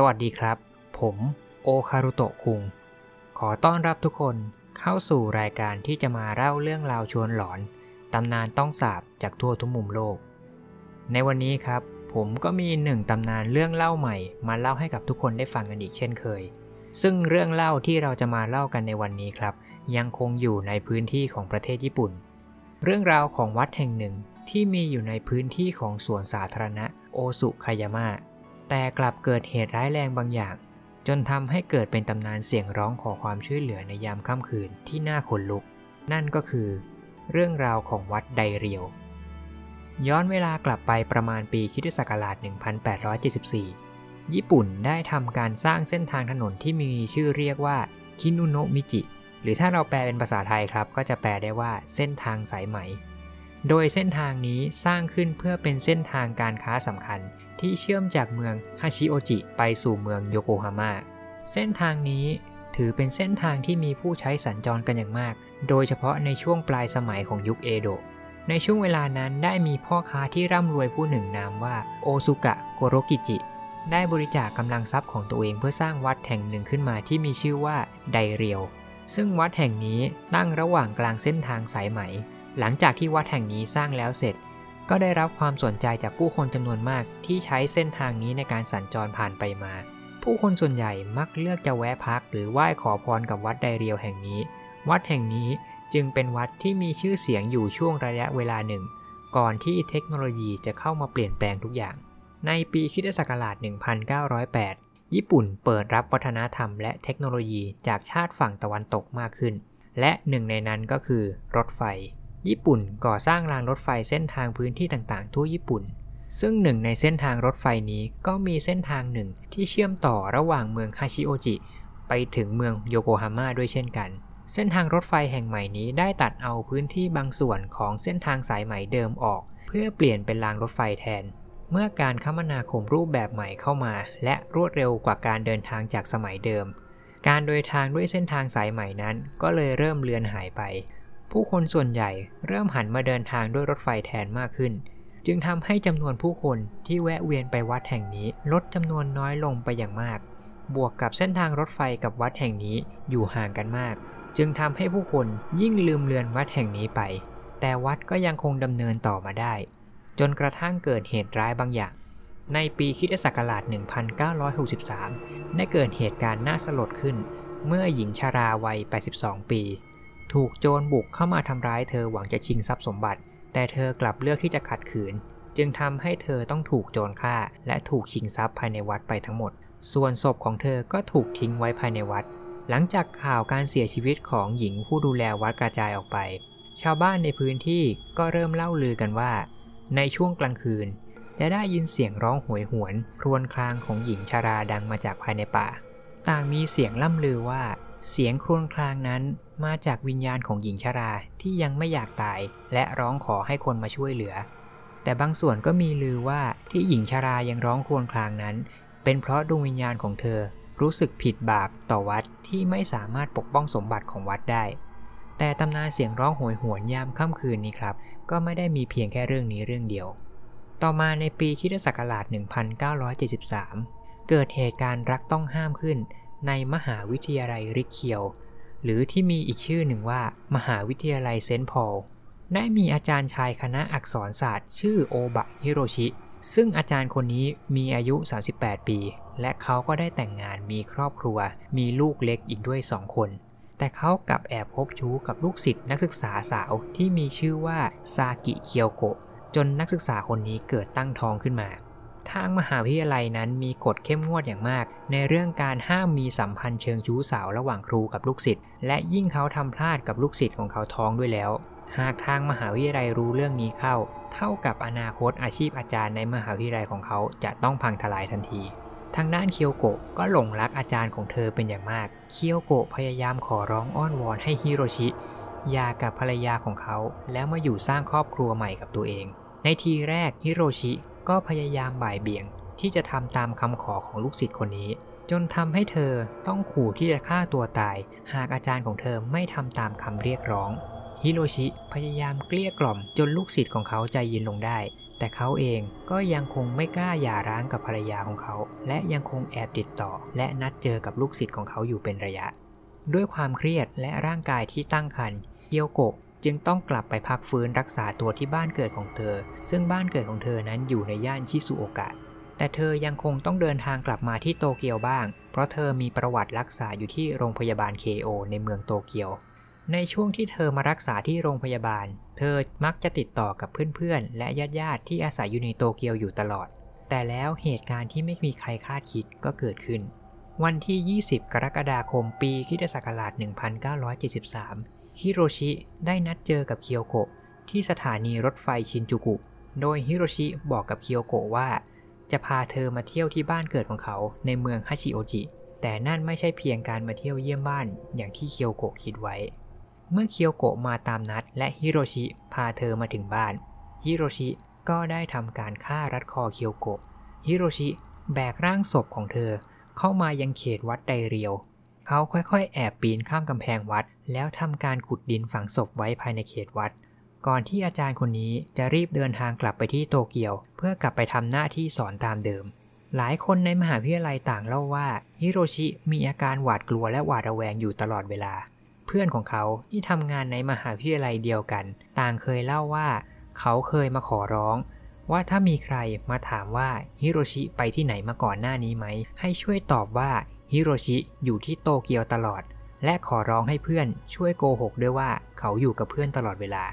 สวัสดีครับ ผมโอคารุโตะคุง ขอต้อนรับทุกคนเข้าสู่รายการที่จะมาเล่าเรื่องราวชวนหลอน ตำนานต้องสาบจากทั่วทุกมุมโลก ในวันนี้ครับ ผมก็มีหนึ่งตำนานเรื่องเล่าใหม่ มาเล่าให้กับทุกคนได้ฟังกันอีกเช่นเคย ซึ่งเรื่องเล่าที่เราจะมาเล่ากันในวันนี้ครับ ยังคงอยู่ในพื้นที่ของประเทศญี่ปุ่น เรื่องราวของวัดแห่งหนึ่งที่มีอยู่ในพื้นที่ของสวนสาธารณะโอสุคายามะ แต่กลับเกิดเหตุร้ายแรงบางอย่าง จนทำให้เกิดเป็นตำนานเสียงร้องขอความช่วยเหลือในยามค่ำคืนที่น่าขนลุก นั่นก็คือ เรื่องราวของวัดไดเรียว ย้อนเวลากลับไปประมาณปีคิศักราช 1874 ญี่ปุ่นได้ทำการสร้างเส้นทางถนนที่มีชื่อเรียกว่าคินุโนะมิจิ หรือถ้าเราแปลเป็นภาษาไทยครับ ก็จะแปลได้ว่าเส้นทางสายไหม โดยเส้นทางนี้สร้างขึ้นเพื่อเป็นเส้นทางการค้าสำคัญ ที่เชื่อมจากเมืองฮาชิโอจิไปสู่เมืองโยโกฮาม่า เส้นทางนี้ถือเป็นเส้นทางที่มีผู้ใช้สัญจรกันอย่างมาก โดยเฉพาะในช่วงปลายสมัยของยุคเอโดะ ในช่วงเวลานั้นได้มีพ่อค้าที่ร่ำรวยผู้หนึ่งนามว่าโอซุกะโกโรกิจิ ได้บริจาคกำลังทรัพย์ของตัวเองเพื่อสร้างวัดแห่งหนึ่งขึ้นมาที่มีชื่อว่าไดเรียว ซึ่งวัดแห่งนี้ตั้งระหว่างกลางเส้นทางสายไหม หลังจากที่วัดแห่งนี้สร้างแล้วเสร็จ ก็ได้รับความสนใจจากผู้คนจำนวนมากที่ใช้เส้นทางนี้ในการสัญจรผ่านไปมา ผู้คนส่วนใหญ่มักเลือกจะแวะพักหรือไหว้ขอพรกับวัดไดเรียวแห่งนี้ วัดแห่งนี้จึงเป็นวัดที่มีชื่อเสียงอยู่ช่วงระยะเวลาหนึ่ง ก่อนที่เทคโนโลยีจะเข้ามาเปลี่ยนแปลงทุกอย่าง ในปีคิศักราช 1908 ญี่ปุ่นเปิดรับวัฒนธรรมและเทคโนโลยีจากชาติฝั่งตะวันตกมากขึ้น และหนึ่งในนั้นก็คือรถไฟ ญี่ปุ่นก่อสร้างรางรถไฟเส้นทางพื้นที่ต่างๆ ทั่วญี่ปุ่น ซึ่งหนึ่งในเส้นทางรถไฟนี้ก็มีเส้นทางหนึ่งที่เชื่อมต่อระหว่างเมืองฮาชิโอจิ ไปถึงเมืองโยโกฮาม่าด้วยเช่นกัน เส้นทางรถไฟแห่งใหม่นี้ได้ตัดเอาพื้นที่บางส่วนของเส้นทางสายใหม่เดิมออก เพื่อเปลี่ยนเป็นรางรถไฟแทน เมื่อการคมนาคมรูปแบบใหม่เข้ามา และรวดเร็วกว่าการเดินทางจากสมัยเดิม การเดินทางด้วยเส้นทางสายใหม่นั้น ก็เลยเริ่มเลือนหายไป ผู้คนส่วนใหญ่เริ่มหันมาเดินทางด้วยรถไฟแทนมากขึ้น จึงทำให้จำนวนผู้คนที่แวะเวียนไปวัดแห่งนี้ลดจำนวนน้อยลงไปอย่างมาก บวกกับเส้นทางรถไฟกับวัดแห่งนี้อยู่ห่างกันมาก จึงทำให้ผู้คนยิ่งลืมเลือนวัดแห่งนี้ไป แต่วัดก็ยังคงดำเนินต่อมาได้ จนกระทั่งเกิดเหตุร้ายบางอย่าง ในปีคิศักราช 1963 ได้เกิดเหตุการณ์น่าสลดขึ้น เมื่อหญิงชาราวัย 82 ปี ถูกโจรบุกเข้ามาทำร้ายเธอหวังจะชิงทรัพย์สมบัติ แต่เธอกลับเลือกที่จะขัดขืน จึงทำให้เธอต้องถูกโจรฆ่า และถูกชิงทรัพย์ภายในวัดไปทั้งหมด ส่วนศพของเธอก็ถูกทิ้งไว้ภายในวัด หลังจากข่าวการเสียชีวิตของหญิงผู้ดูแลวัดกระจายออกไป ชาวบ้านในพื้นที่ก็เริ่มเล่าลือกันว่า ในช่วงกลางคืนจะได้ยินเสียงร้องหวยหวนครวญครางของหญิงชาราดังมาจากภายในป่า ต่างมีเสียงล่ำลือว่า เสียงครวญครางนั้นมาจากวิญญาณของหญิงชราที่ยังไม่อยากตาย และร้องขอให้คนมาช่วยเหลือ แต่บางส่วนก็มีลือว่าที่หญิงชรายังร้องครวญครางนั้น เป็นเพราะดวงวิญญาณของเธอ รู้สึกผิดบาปต่อวัดที่ไม่สามารถปกป้องสมบัติของวัดได้ แต่ตำนานเสียงร้องโหยหวนยามค่ำคืนนี้ครับ ก็ไม่ได้มีเพียงแค่เรื่องนี้เรื่องเดียว ต่อมาในปีคิศักราช1973 เกิดเหตุการณ์รักต้องห้ามขึ้น ในมหาวิทยาลัยริกเคียว หรือที่มีอีกชื่อหนึ่งว่า มหาวิทยาลัยเซนต์พอลได้มีอาจารย์ชายคณะอักษรศาสตร์ ชื่อโอบะฮิโรชิ ซึ่งอาจารย์คนนี้มีอายุ 38 ปี และเขาก็ได้แต่งงานมีครอบครัว มีลูกเล็กอีกด้วยสองคน แต่เขากลับแอบคบชู้กับลูกศิษย์นักศึกษาสาวที่มีชื่อว่าซากิเคียวโกะจนนักศึกษาคนนี้เกิดตั้งท้องขึ้นมา ทางมหาวิทยาลัยนั้นมีกฎเข้มงวดอย่างมาก ในเรื่องการห้ามมีสัมพันธ์เชิงชู้สาวระหว่างครูกับลูกศิษย์และยิ่งเขาทำพลาดกับลูกศิษย์ของเขาท้องด้วยแล้ว หากทางมหาวิทยาลัยรู้เรื่องนี้เข้า เท่ากับอนาคตอาชีพอาจารย์ในมหาวิทยาลัยของเขาจะต้องพังทลายทันทีทางด้านเคียวโกะก็หลงรักอาจารย์ของเธอเป็นอย่างมาก เคียวโกะพยายามขอร้องอ้อนวอนให้ฮิโรชิยากับภรรยาของเขา แล้วมาอยู่สร้างครอบครัวใหม่กับตัวเอง ในทีแรกฮิโรชิก็พยายามบ่ายเบี่ยงที่จะทำตามคำขอของลูกศิษย์คนนี้ จนทำให้เธอต้องขู่ที่จะฆ่าตัวตาย หากอาจารย์ของเธอไม่ทำตามคำเรียกร้องฮิโรชิพยายามเกลี้ยกล่อมจนลูกศิษย์ของเขาใจเย็นลงได้ แต่เขาเองก็ยังคงไม่กล้าหย่าร้างกับภรรยาของเขา และยังคงแอบติดต่อ และนัดเจอกับลูกศิษย์ของเขาอยู่เป็นระยะ ด้วยความเครียดและร่างกายที่ตั้งครรภ์เกียวโกะ จึงต้องกลับไปพักฟื้นรักษาตัวที่บ้านเกิดของเธอ ซึ่งบ้านเกิดของเธอนั้นอยู่ในย่านชิซุโอกะ แต่เธอยังคงต้องเดินทางกลับมาที่โตเกียวบ้าง เพราะเธอมีประวัติรักษาอยู่ที่โรงพยาบาลเคโอในเมืองโตเกียว ในช่วงที่เธอมารักษาที่โรงพยาบาล เธอมักจะติดต่อกับเพื่อนๆ และญาติๆที่อาศัยอยู่ในโตเกียวอยู่ตลอด แต่แล้วเหตุการณ์ที่ไม่มีใครคาดคิดก็เกิดขึ้นวันที่ 20 กรกฎาคม ปีคริสตศักราช 1973 ฮิโรชิได้นัดเจอกับเคียวโกะที่สถานีรถไฟชินจูกุ โดยฮิโรชิบอกกับเคียวโกะว่า จะพาเธอมาเที่ยวที่บ้านเกิดของเขาในเมืองฮาชิโอจิ แต่นั่นไม่ใช่เพียงการมาเที่ยวเยี่ยมบ้านอย่างที่เคียวโกะคิดไว้ เมื่อเคียวโกะมาตามนัด และฮิโรชิพาเธอมาถึงบ้าน ฮิโรชิก็ได้ทำการฆ่ารัดคอเคียวโกะ ฮิโรชิแบกร่างศพของเธอเข้ามายังเขตวัดไดเรียว เขาค่อยๆ แอบปีนข้ามกำแพงวัด แล้วทำการขุดดินฝังศพไว้ภายในเขตวัด ก่อนที่อาจารย์คนนี้จะรีบเดินทางกลับไปที่โตเกียว เพื่อกลับไปทำหน้าที่สอนตามเดิม หลายคนในมหาวิทยาลัยต่างเล่าว่าฮิโรชิมีอาการหวาดกลัวและหวาดระแวงอยู่ตลอดเวลา เพื่อนของเขาที่ทำงานในมหาวิทยาลัยเดียวกัน ต่างเคยเล่าว่า เขาเคยมาขอร้องว่าถ้ามีใครมาถามว่าฮิโรชิไปที่ไหนมาก่อนหน้านี้ไหม ให้ช่วยตอบว่าฮิโรชิอยู่ที่โตเกียวตลอด และขอร้องให้เพื่อนช่วยโกหกด้วยว่าเขาอยู่กับเพื่อนตลอดเวลา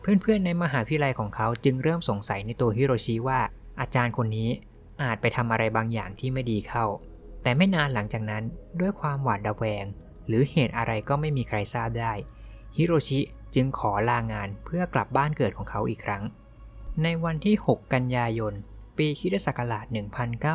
เพื่อนๆในมหาวิทยาลัยของเขาจึงเริ่มสงสัยในตัวฮิโรชิว่า อาจารย์คนนี้อาจไปทำอะไรบางอย่างที่ไม่ดีเข้า แต่ไม่นานหลังจากนั้นด้วยความหวาดระแวง หรือเหตุอะไรก็ไม่มีใครทราบได้ฮิโรชิจึงขอลางานเพื่อกลับบ้านเกิดของเขาอีกครั้ง ในวันที่ 6 กันยายน ปีคิศักราช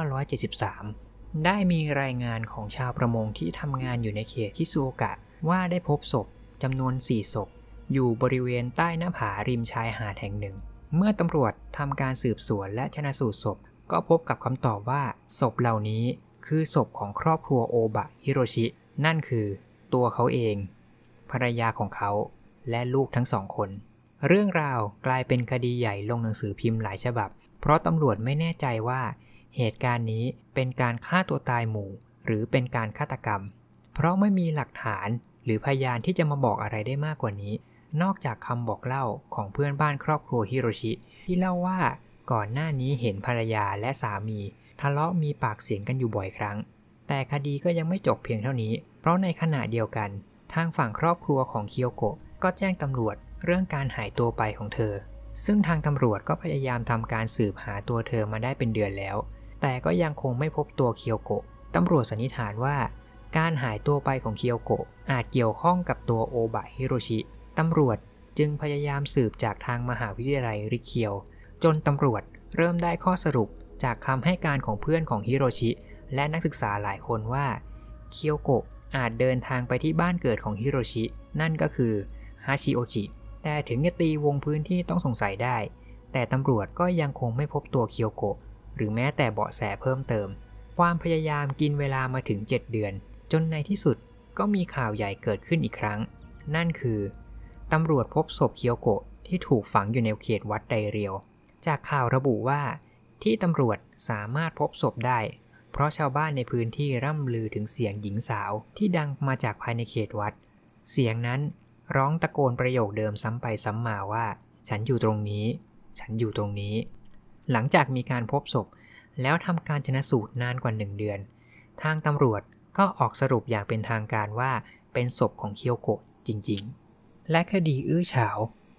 1973 ได้มีรายงานของชาวประมงที่ทำงานอยู่ในเขตทิซูโอกะ ว่าได้พบศพจำนวน 4 ศพ อยู่บริเวณใต้หน้าผาริมชายหาดแห่งหนึ่ง เมื่อตำรวจทำการสืบสวนและชนะสูตรศพ ก็พบกับคำตอบว่า ศพเหล่านี้คือศพของครอบครัวโอบะฮิโรชิ นั่นคือ ตัวเขาเอง ภรรยาของเขา และลูกทั้งสองคน เรื่องราวกลายเป็นคดีใหญ่ลงหนังสือพิมพ์หลายฉบับ เพราะตำรวจไม่แน่ใจว่า เหตุการณ์นี้เป็นการฆ่าตัวตายหมู่ หรือเป็นการฆาตกรรม เพราะไม่มีหลักฐานหรือพยานที่จะมาบอกอะไรได้มากกว่านี้ นอกจากคำบอกเล่าของเพื่อนบ้านครอบครัวฮิโรชิ ที่เล่าว่าก่อนหน้านี้เห็นภรรยาและสามี ทะเลาะมีปากเสียงกันอยู่บ่อยครั้ง แต่คดีก็ยังไม่จบเพียงเท่านี้ เพราะในขณะเดียวกัน ทางฝั่งครอบครัวของเคียวโกะก็แจ้งตำรวจเรื่องการหายตัวไปของเธอ ซึ่งทางตำรวจก็พยายามทำการสืบหาตัวเธอมาได้เป็นเดือนแล้ว แต่ก็ยังคงไม่พบตัวเคียวโกะตำรวจสันนิษฐานว่า การหายตัวไปของเคียวโกะอาจเกี่ยวข้องกับตัวโอบะฮิโรชิ ตำรวจจึงพยายามสืบจากทางมหาวิทยาลัยริเคียว จนตำรวจเริ่มได้ข้อสรุปจากคำให้การของเพื่อนของฮิโรชิ และนักศึกษาหลายคนว่า เคียวโกะอาจเดินทางไปที่บ้านเกิดของฮิโรชิ นั่นก็คือฮาชิโอจิ แต่ถึงจะตีวงพื้นที่ต้องสงสัยได้ แต่ตำรวจก็ยังคงไม่พบตัวเคียวโกะ หรือแม้แต่เบาะแสเพิ่มเติม ความพยายามกินเวลามาถึง 7 เดือน จนในที่สุดก็มีข่าวใหญ่เกิดขึ้นอีกครั้ง นั่นคือตำรวจพบศพเคียวโกะที่ถูกฝังอยู่ในเขตวัดไดเรียว จากข่าวระบุว่า ที่ตำรวจสามารถพบศพได้ เพราะชาวบ้านในพื้นที่ร่ำลือถึงเสียงหญิงสาวที่ดังมาจากภายในเขตวัด เสียงนั้นร้องตะโกนประโยคเดิมซ้ำไปซ้ำมาว่า ฉันอยู่ตรงนี้ ฉันอยู่ตรงนี้ หลังจากมีการพบศพ แล้วทำการชนะสูตรนานกว่าหนึ่งเดือน ทางตำรวจก็ออกสรุปอย่างเป็นทางการว่าเป็นศพของเคียวโกะจริงๆ และคดีอื้อฉาว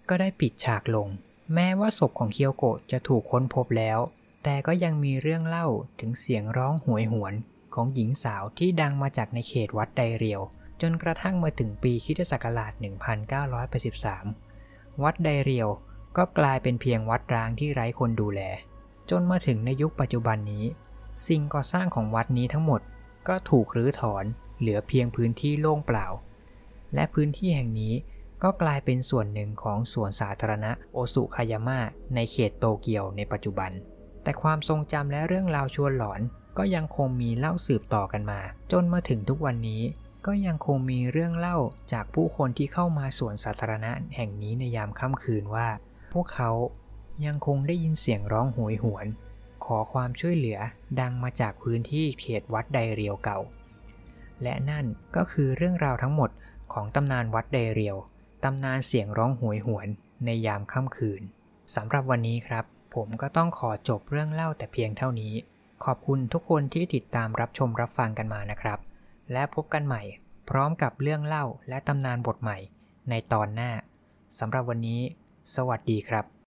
ก็ได้ปิดฉากลง แม้ว่าศพของเคียวโกะจะถูกค้นพบแล้ว แต่ก็ยังมีเรื่องเล่าถึงเสียงร้องหวยหวนของหญิงสาวที่ดังมาจากในเขตวัดไดเรียว จนกระทั่งมาถึงปีคิศักราช 1983 วัดไดเรียว ก็กลายเป็นเพียงวัดร้างที่ไร้คนดูแล จนมาถึงในยุคปัจจุบันนี้ สิ่งก่อสร้างของวัดนี้ทั้งหมดก็ถูกรื้อถอนเหลือเพียงพื้นที่โล่งเปล่า และพื้นที่แห่งนี้ก็กลายเป็นส่วนหนึ่งของสวนสาธารณะโอสุคายาม่าในเขตโตเกียวในปัจจุบัน แต่ความทรงจำและเรื่องราวชวนหลอนก็ยังคงมีเล่าสืบต่อกันมา จนมาถึงทุกวันนี้ก็ยังคงมีเรื่องเล่าจากผู้คนที่เข้ามาสวนสาธารณะแห่งนี้ในยามค่ำคืนว่า พวกเขายังคงได้ยินเสียงร้องโหยหวน ขอความช่วยเหลือดังมาจากพื้นที่เขตวัดไดเรียวเก่า และนั่นก็คือเรื่องราวทั้งหมดของตำนานวัดไดเรียว ตำนานเสียงร้องโหยหวนในยามค่ำคืนสำหรับวันนี้ครับ ผมก็ต้องขอจบเรื่องเล่าแต่เพียงเท่านี้ ขอบคุณทุกคนที่ติดตามรับชมรับฟังกันมานะครับ และพบกันใหม่ พร้อมกับเรื่องเล่าและตำนานบทใหม่ในตอนหน้าสำหรับวันนี้ สวัสดีครับ